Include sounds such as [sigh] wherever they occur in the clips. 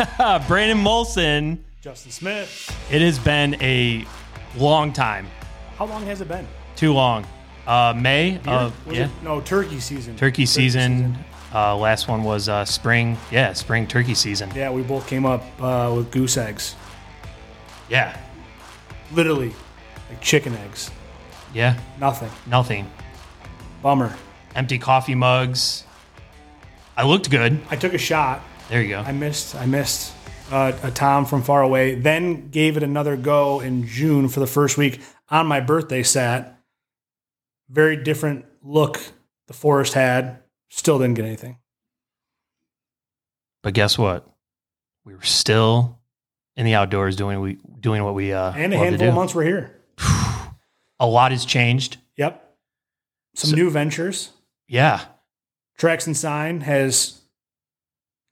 [laughs] Brandon Molson. Justin Smith. It has been a long time. How long has it been? Too long. Uh, May of Was yeah. it- no, turkey season. Turkey season. Uh, last one was uh, spring. Yeah, spring turkey season. Yeah, we both came up uh, with goose eggs. Yeah. Literally, like chicken eggs. Yeah. Nothing. Nothing. Bummer. Empty coffee mugs. I looked good. I took a shot. There you go. I missed. I missed uh, a Tom from far away. Then gave it another go in June for the first week on my birthday sat. Very different look the forest had. Still didn't get anything. But guess what? We were still in the outdoors doing we doing what we uh And a handful of months we're here. [sighs] A lot has changed. Yep. Some So- new ventures. Yeah. Tracks and Sign has,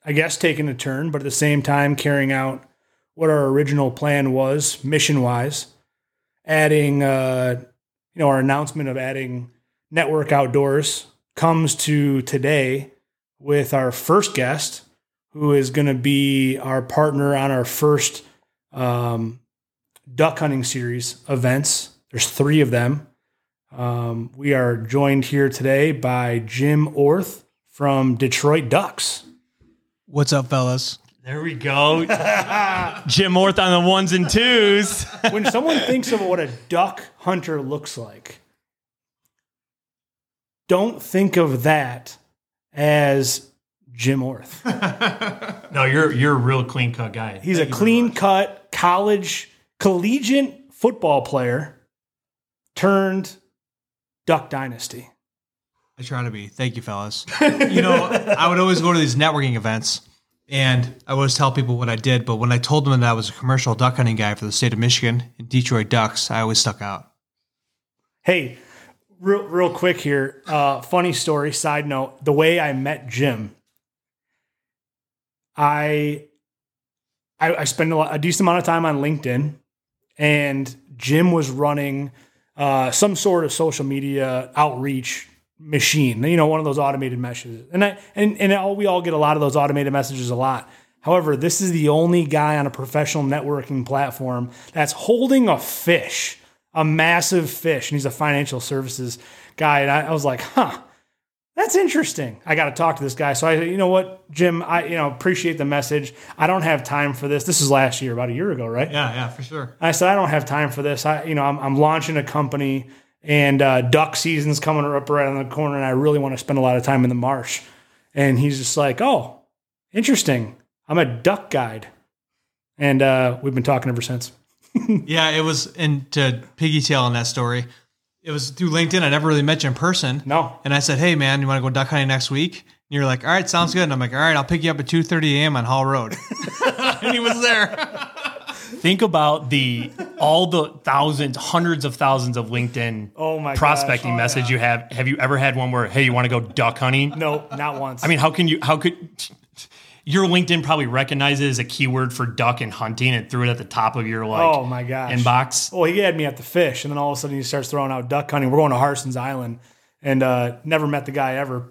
I guess, taken a turn, but at the same time carrying out what our original plan was, mission wise, adding, uh, you know, our announcement of adding Network Outdoors comes to today with our first guest, who is going to be our partner on our first um, duck hunting series events. There's three of them. Um, we are joined here today by Jim Orth from Detroit Ducks. What's up, fellas? There we go. [laughs] Jim Orth on the ones and twos. [laughs] When someone thinks of what a duck hunter looks like, don't think of that as Jim Orth. [laughs] no, you're you're a real clean cut guy. He's a clean cut college collegiate football player turned duck dynasty. I try to be. Thank you, fellas. you know, I would always go to these networking events and I always tell people what I did, but when I told them that I was a commercial duck hunting guy for the state of Michigan and Detroit Ducks, I always stuck out. Hey, real real quick here. Uh, funny story. Side note: the way I met Jim, I I, I spend a, lot, a decent amount of time on LinkedIn, and Jim was running uh, some sort of social media outreach machine. You know, one of those automated messages, and I and and all, we all get a lot of those automated messages a lot. However, this is the only guy on a professional networking platform that's holding a fish, a massive fish, and he's a financial services guy. And I, I was like, huh, that's interesting. I got to talk to this guy. So I, you know what, Jim, I, you know, appreciate the message. I don't have time for this. This is last year, about a year ago, right? Yeah, yeah, for sure. I said, I don't have time for this. I, you know, I'm, I'm launching a company and uh, duck season's coming up right on the corner, and I really want to spend a lot of time in the marsh. And he's just like, oh, interesting. I'm a duck guide. And uh, we've been talking ever since. [laughs] Yeah, it was, and to piggytail on that story, it was through LinkedIn. I never really met you in person. No. And I said, hey, man, you want to go duck hunting next week? And you're like, all right, sounds good. And I'm like, all right, I'll pick you up at 2.30 a.m. on Hall Road. [laughs] and he was there. [laughs] Think about the all the thousands, hundreds of thousands of LinkedIn Oh my prospecting gosh. message you have. Have you ever had one where, hey, you want to go duck hunting? No, not once. I mean, how can you? How could your LinkedIn probably recognize it as a keyword for duck and hunting and threw it at the top of your like oh my gosh. inbox? Well, he had me at the fish, and then all of a sudden he starts throwing out duck hunting. We're going to Harsens Island, and uh, never met the guy ever.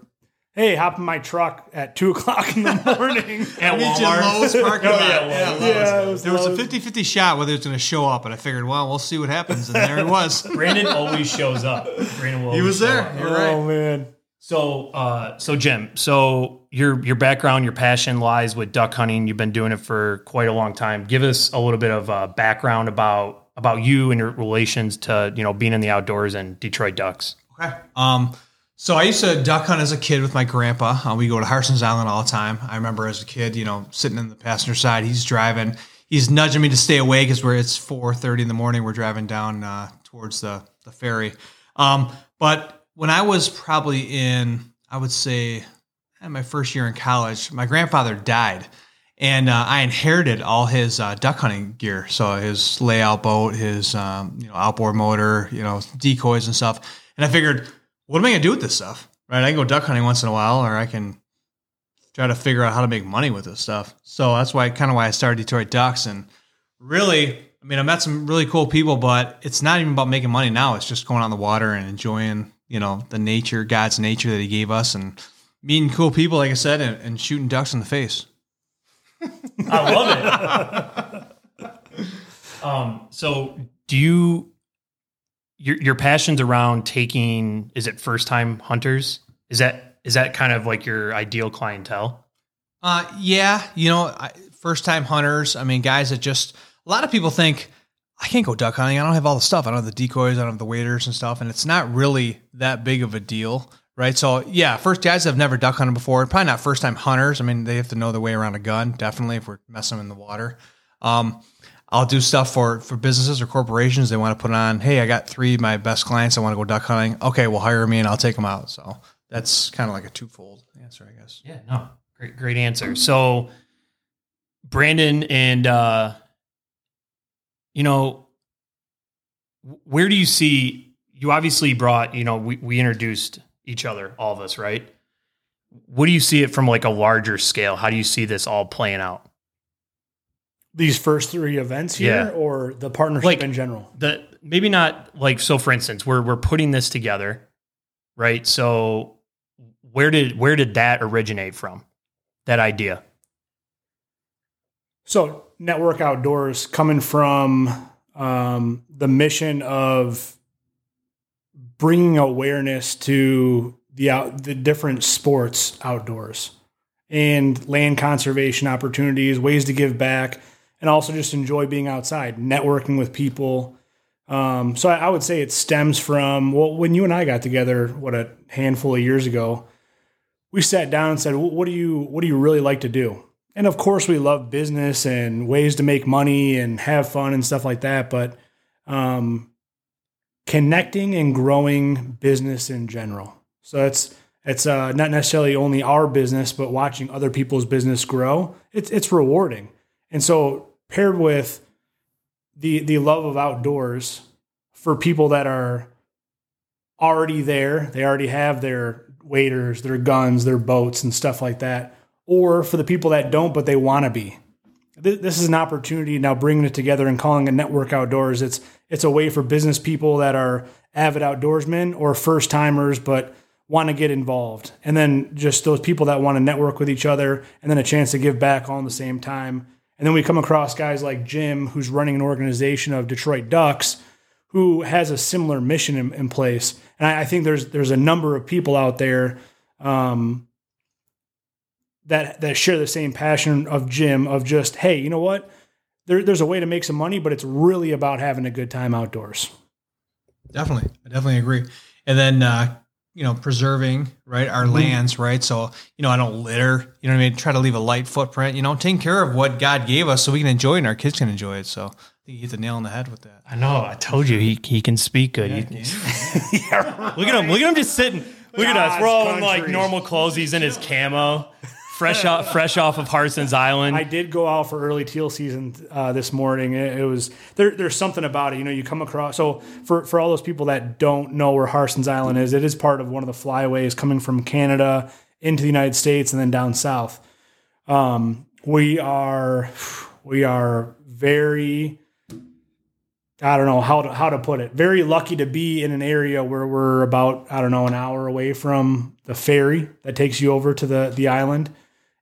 Hey, hop in my truck at two [laughs] o'clock in the morning. [laughs] At Meet you at Walmart. Lowe's parking [laughs] lot. yeah, Yeah, Lowe's. Lowe's. yeah, it was There was a Lowe's. 50 50 shot whether it's going to show up, and I figured, well, we'll see what happens. And there it was. Brandon always shows up. Brandon will He was there. up. You're oh right. man. So, uh, so Jim, so your your background, your passion lies with duck hunting. You've been doing it for quite a long time. Give us a little bit of uh, background about about you and your relations to you know being in the outdoors and Detroit Ducks. Okay. Um, so I used to duck hunt as a kid with my grandpa. Uh, we go to Harsens Island all the time. I remember as a kid, you know, sitting in the passenger side, he's driving, he's nudging me to stay away because we're it's four thirty in the morning. We're driving down uh, towards the the ferry. Um, but when I was probably in, I would say, my first year in college, my grandfather died. And uh, I inherited all his uh, duck hunting gear, so his layout boat, his um, you know outboard motor, you know decoys and stuff. And I figured, what am I gonna do with this stuff? Right, I can go duck hunting once in a while, or I can try to figure out how to make money with this stuff. So that's why kind of why I started Detroit Ducks. And really, I mean, I met some really cool people, but it's not even about making money now. It's just going on the water and enjoying, you know, the nature, God's nature that He gave us, and meeting cool people, like I said, and, and shooting ducks in the face. I love it. [laughs] um, so do you your your passions around taking is it first time hunters? Is that is that kind of like your ideal clientele? Uh, yeah, you know, first time hunters. I mean, guys that just a lot of people think I can't go duck hunting. I don't have all the stuff. I don't have the decoys. I don't have the waders and stuff. And it's not really that big of a deal, right? So yeah, first guys have never duck hunted before. Probably not first time hunters. I mean, they have to know their way around a gun. Definitely, if we're messing them in the water. Um, I'll do stuff for for businesses or corporations. They want to put on. Hey, I got three of my best clients. I want to go duck hunting. Okay, well hire me and I'll take them out. So that's kind of like a twofold answer, I guess. Yeah. No. Great. Great answer. So Brandon and uh, you know, where do you see? You obviously brought. You know, we we introduced each other, all of us, right? What do you see it from like a larger scale? How do you see this all playing out? These first three events here yeah. or the partnership like, in general? The maybe not like so for instance, we're we're putting this together, right? So where did where did that originate from? That idea? So network outdoors coming from um, the mission of bringing awareness to the out, the different sports outdoors and land conservation opportunities, ways to give back, and also just enjoy being outside, networking with people. Um, so I, I, would say it stems from well, when you and I got together, what a handful of years ago, we sat down and said, "What do you what do you really like to do?" And of course, we love business and ways to make money and have fun and stuff like that. But um, connecting and growing business in general. So it's it's uh, not necessarily only our business, but watching other people's business grow. It's it's rewarding. And so paired with the the love of outdoors for people that are already there, they already have their waders, their guns, their boats and stuff like that, or for the people that don't but they want to be. This is an opportunity now bringing it together and calling a network outdoors. It's it's a way for business people that are avid outdoorsmen or first timers but want to get involved. And then just those people that want to network with each other and then a chance to give back all in the same time and then we come across guys like Jim, who's running an organization of Detroit Ducks, who has a similar mission in, in place. And I, I, think there's there's a number of people out there um, that that share the same passion of Jim of just hey, you know what? There, there's a way to make some money, but it's really about having a good time outdoors. Definitely, I definitely agree. And then uh, you know, preserving right our mm-hmm. lands, right? So you know, I don't litter. You know what I mean? Try to leave a light footprint. You know, taking care of what God gave us so we can enjoy it and our kids can enjoy it. So I think you hit the nail on the head with that. I know. I told you he he can speak good. Yeah, he, [laughs] yeah, look at him. Look at him just sitting. Look at us. We're all in like normal clothes. He's in his camo fresh off fresh off of Harsens Island. I did go out for early teal season uh, this morning. It, it, was there. There's something about it. You know, you come across. So for for all those people that don't know where Harsens Island is, it is part of one of the flyways coming from Canada into the United States and then down south. Um, we are we are very I don't know how to how to put it. Very lucky to be in an area where we're about I don't know an hour away from the ferry that takes you over to the the island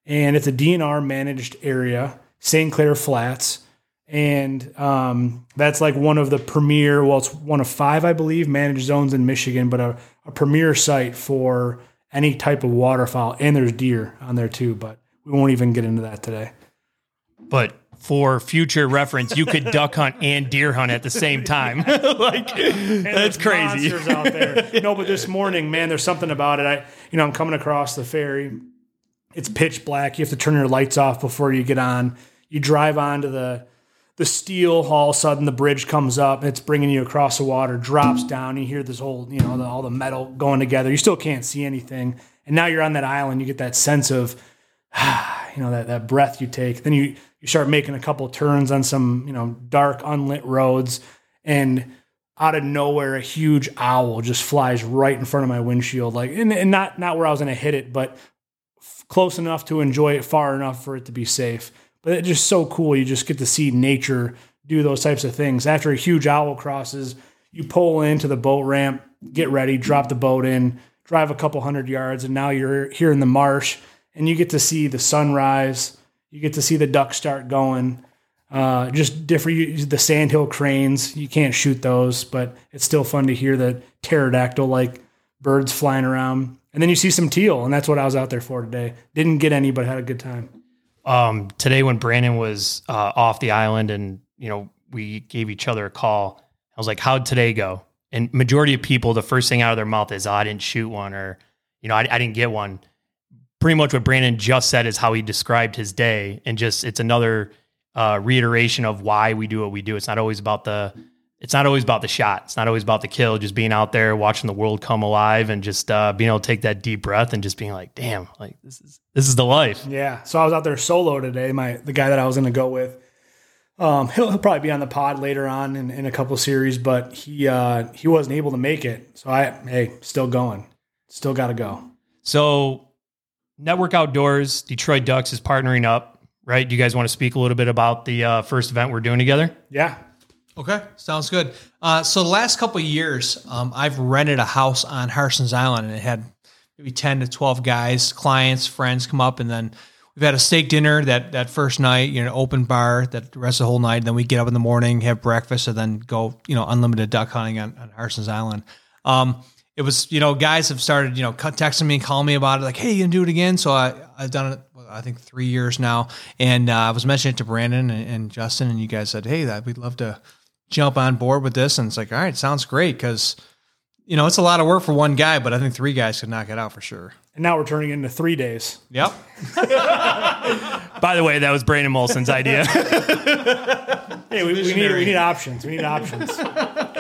and it's a DNR managed area, St. Clair Flats. And um, that's like one of the premier, well, it's one of five, I believe, managed zones in Michigan, but a, a premier site for any type of waterfowl. And there's deer on there too, but we won't even get into that today. But for future reference, you could duck hunt and deer hunt at the same time. [laughs] like that's crazy. out there. No, but this morning, man, there's something about it. I, you know, I'm coming across the ferry it's pitch black. You have to turn your lights off before you get on. You drive onto the the steel. All of a sudden, the bridge comes up. It's bringing you across the water. Drops down. You hear this whole, you know, the, all the metal going together. You still can't see anything. And now you're on that island. You get that sense of, [sighs] you know, that that breath you take. Then you you start making a couple turns on some, you know, dark unlit roads, and out of nowhere, a huge owl just flies right in front of my windshield. Like, and, and not not where I was going to hit it, but close enough to enjoy it, far enough for it to be safe. But it's just so cool. You just get to see nature do those types of things. After a huge owl crosses, you pull into the boat ramp, get ready, drop the boat in, drive a couple hundred yards, and now you're here in the marsh and you get to see the sunrise. You get to see the ducks start going. Uh, just different. The sandhill cranes, you can't shoot those, but it's still fun to hear the pterodactyl like birds flying around. And then you see some teal, and that's what I was out there for today. Didn't get any, but had a good time. um, today when Brandon was uh, off the island and you know we gave each other a call, I was like, "How'd today go?" And majority of people, the first thing out of their mouth is, oh, "I didn't shoot one," or you know, I, I didn't get one. Pretty much what Brandon just said is how he described his day, and just it's another uh, reiteration of why we do what we do. It's not always about the it's not always about the shot. It's not always about the kill. Just being out there, watching the world come alive, and just uh, being able to take that deep breath and just being like, "Damn, like this is this is the life." Yeah. So I was out there solo today. My the guy that I was going to go with, um, he'll, he'll probably be on the pod later on in, in a couple series, but he uh, he wasn't able to make it. So I hey, still going, still got to go. So, Network Outdoors, Detroit Ducks is partnering up, right? Do you guys want to speak a little bit about the uh, first event we're doing together? Yeah. Okay, sounds good. Uh, so the last couple of years, um, I've rented a house on Harsens Island, and it had maybe ten to twelve guys, clients, friends come up, and then we've had a steak dinner that that first night, you know, open bar that the rest of the whole night. And then we get up in the morning, have breakfast, and then go, you know, unlimited duck hunting on, on Harsens Island. Um, it was, you know, guys have started, you know, texting me and calling me about it, like, hey, you gonna do it again? So I I've done it. I think three years now, and uh, I was mentioning it to Brandon and, and Justin, and you guys said, "Hey, that we'd love to jump on board with this." And it's like, all right, sounds great because you know it's a lot of work for one guy, but I think three guys could knock it out for sure. And now we're turning into three days. Yep. [laughs] By the way, that was Brandon Molson's idea. [laughs] Hey, we, we need we need options. We need options.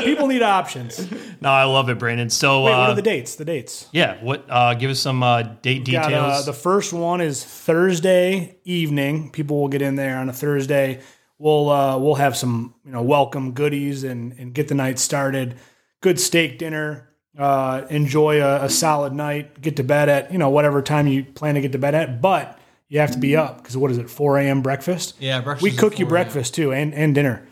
People need options. no, I love it, Brandon. So, Wait, what uh, are the dates? The dates. yeah, what? Uh, give us some uh, date Got, details. uh, the first one is Thursday evening. People will get in there on a Thursday. We'll uh, we'll have some you know welcome goodies and and get the night started. Good steak dinner. Uh, enjoy a, a solid night. Get to bed at you know whatever time you plan to get to bed at, but you have to be up because what is it? Four a.m. breakfast. Yeah, breakfast we cook you breakfast too and, and dinner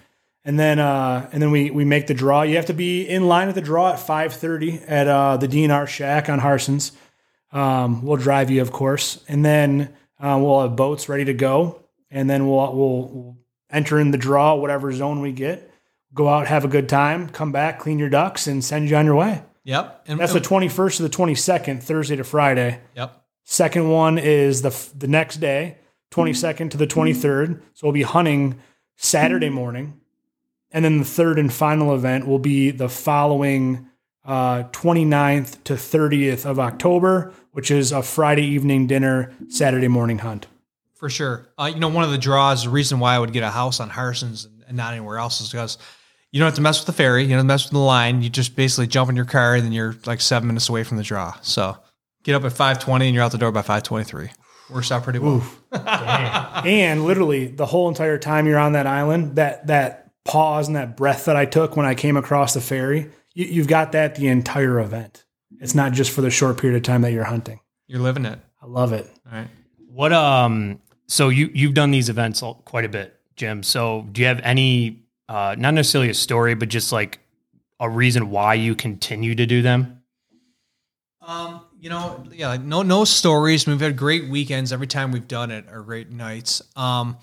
and then uh, and then we we make the draw you have to be in line at the draw at 5.30 at uh, the dnr shack on harsens um, we'll drive you of course and then uh, we'll have boats ready to go and then we'll, we'll we'll enter in the draw whatever zone we get go out have a good time come back clean your ducks and send you on your way Yep. And that's the 21st to the 22nd thursday to friday Yep. Second one is the the next day, 22nd to the 23rd. So we'll be hunting Saturday morning. And then the third and final event will be the following uh, 29th to 30th of October, which is a Friday evening dinner, Saturday morning hunt. For sure. Uh, you know, one of the draws, the reason why I would get a house on Harsens and, and not anywhere else is because you don't have to mess with the ferry. You don't have to mess with the line. You just basically jump in your car and then you're like seven minutes away from the draw. So get up at 520 and you're out the door by 523. Works out pretty well. And literally the whole entire time you're on that island, that that pause and that breath that I took when I came across the ferry, you, you've got that the entire event. It's not just for the short period of time that you're hunting. You're living it. I love it. All right. what? Um. So you you've done these events quite a bit, Jim. So do you have any? Uh, not necessarily a story, but just like a reason why you continue to do them. Um, you know, yeah, no no stories. We've had great weekends every time we've done it, or great nights. Um,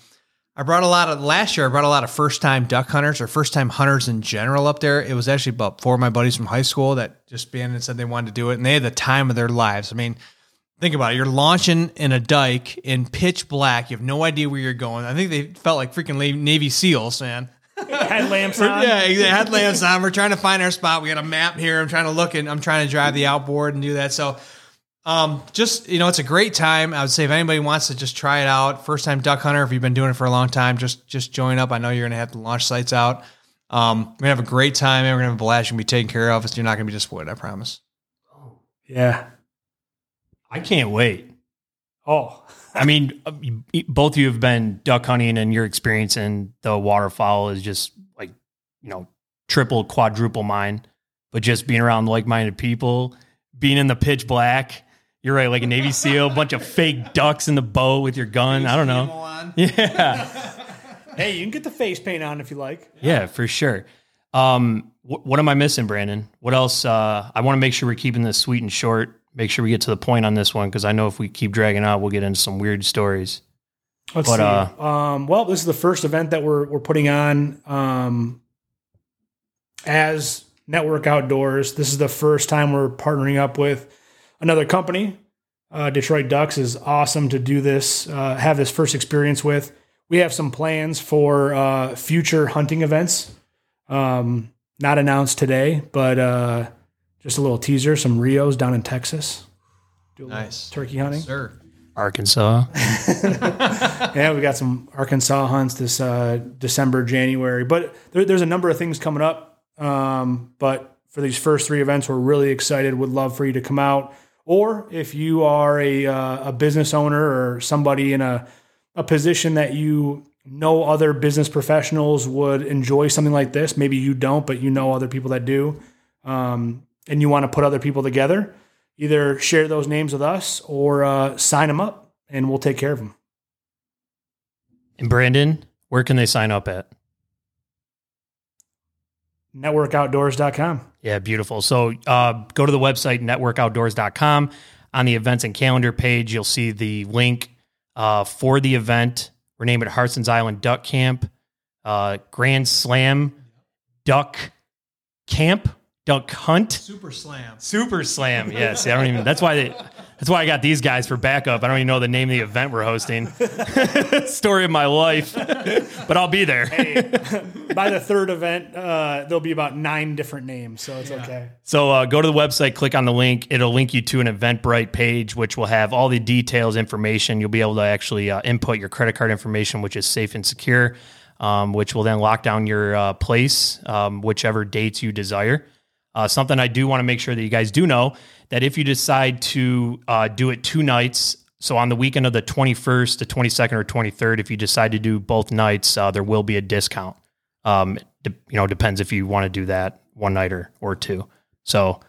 I brought a lot of last year. I brought a lot of first time duck hunters or first time hunters in general up there. It was actually about four of my buddies from high school that just been and said they wanted to do it, and they had the time of their lives. I mean, think about it. You're launching in a dike in pitch black. You have no idea where you're going. I think they felt like freaking Navy SEAls, man. [laughs] Headlamps [laughs] on. Yeah, they had lamps on. We're trying to find our spot. We got a map here. I'm trying to look and I'm trying to drive the outboard and do that. So, um, just you know, it's a great time. I would say if anybody wants to just try it out, first time duck hunter, if you've been doing it for a long time, just just join up. I know you're gonna have to launch sites out. Um, we're gonna have a great time and we're gonna have a blast. You're gonna be taken care of. You're not gonna be disappointed. I promise. Yeah. I can't wait. Oh, [laughs] I mean, uh, both of you have been duck hunting, and your experience in the waterfowl is just like, you know, triple, quadruple mine. But just being around like-minded people, being in the pitch black, you're right, like a Navy [laughs] SEAL, a bunch of fake ducks in the boat with your gun. I don't know. [laughs] Yeah, hey, you can get the face paint on if you like. yeah, for sure. Um, wh- what am I missing, Brandon? What else? Uh, I want to make sure we're keeping this sweet and short. Make sure we get to the point on this one because I know if we keep dragging out, we'll get into some weird stories. Let's But, see. uh, um, well, this is the first event that we're we're putting on um, as Network Outdoors. This is the first time we're partnering up with another company. Uh, Detroit Ducks is awesome to do this, uh, have this first experience with. We have some plans for uh, future hunting events. Um, not announced today, but uh, just a little teaser. Some Rios down in Texas. Do a little Nice. turkey hunting. Sir. Arkansas. [laughs] Yeah, we got some Arkansas hunts this uh, December, January, but there, there's a number of things coming up. Um, but for these first three events, we're really excited. Would love for you to come out, or if you are a uh, a business owner or somebody in a a position that you know other business professionals would enjoy something like this. Maybe you don't, but you know other people that do, um, and you want to put other people together. Either share those names with us or uh, sign them up, and we'll take care of them. And Brandon, where can they sign up at? networkoutdoors.com. Yeah, beautiful. So uh, go to the website, networkoutdoors.com. On the events and calendar page, you'll see the link uh, for the event. We're naming it Harsens Island Duck Camp, uh, Grand Slam Duck Camp, Duck Hunt. Super slam. Super Slam. Yes, I don't even. That's why. They, that's why I got these guys for backup. I don't even know the name of the event we're hosting. [laughs] Story of my life, but I'll be there. Hey, By the third event, uh, there'll be about nine different names, so it's okay. So uh, go to the website, click on the link. It'll link you to an Eventbrite page, which will have all the details, information. You'll be able to actually uh, input your credit card information, which is safe and secure, um, which will then lock down your uh, place, um, whichever dates you desire. Uh, something I do want to make sure that you guys do know that if you decide to uh, do it two nights, so on the weekend of the 21st, the 22nd, or 23rd, if you decide to do both nights, uh, there will be a discount. Um, de- you know, depends if you want to do that one night or, or two. So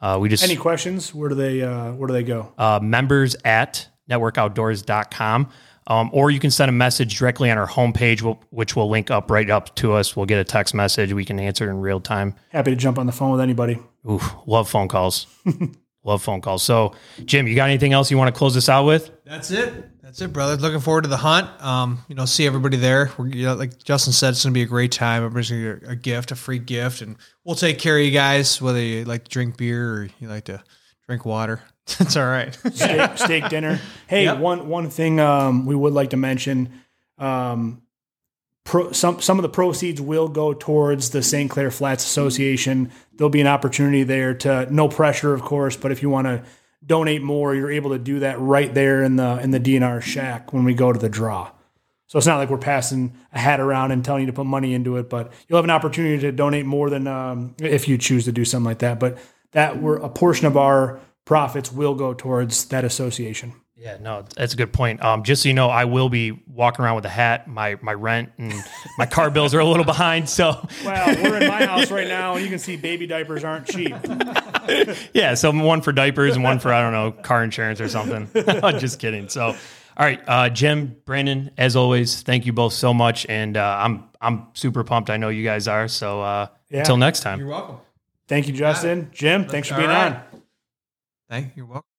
uh, we just Any questions? Where do they uh, where do they go? uh, members at networkoutdoors.com. Um, or you can send a message directly on our homepage, which will link up right up to us. We'll get a text message. We can answer it in real time. Happy to jump on the phone with anybody. Ooh, love phone calls. [laughs] love phone calls. So, Jim, you got anything else you want to close this out with? That's it. That's it, brother. Looking forward to the hunt. Um, you know, see everybody there. We're, you know, like Justin said, it's gonna be a great time. Everybody's gonna get a gift, a free gift, and we'll take care of you guys. Whether you like to drink beer or you like to drink water, [laughs] it's all right. Steak, [laughs] steak dinner. Hey, Yep. one one thing um, we would like to mention. Um, pro, some some of the proceeds will go towards the St. Clair Flats Association. There'll be an opportunity there to no pressure, of course, but if you want to donate more, you're able to do that right there in the in the DNR shack when we go to the draw. So it's not like we're passing a hat around and telling you to put money into it, but you'll have an opportunity to donate more than um, if you choose to do something like that. But that we're a portion of our profits will go towards that association. Yeah, no, that's a good point. Um, just so you know, I will be walking around with a hat. My my rent and my car [laughs] bills are a little behind. So Well, we're in my house right now, and you can see baby diapers aren't cheap. [laughs] yeah, so one for diapers and one for I don't know car insurance or something. [laughs] I'm just kidding. So, all right, uh, Jim, Brandon, as always, thank you both so much, and uh, I'm I'm super pumped. I know you guys are. So uh, Yeah. until next time. You're welcome. Thank you, Justin. Jim, thanks for being right. on. Thank you. You're welcome.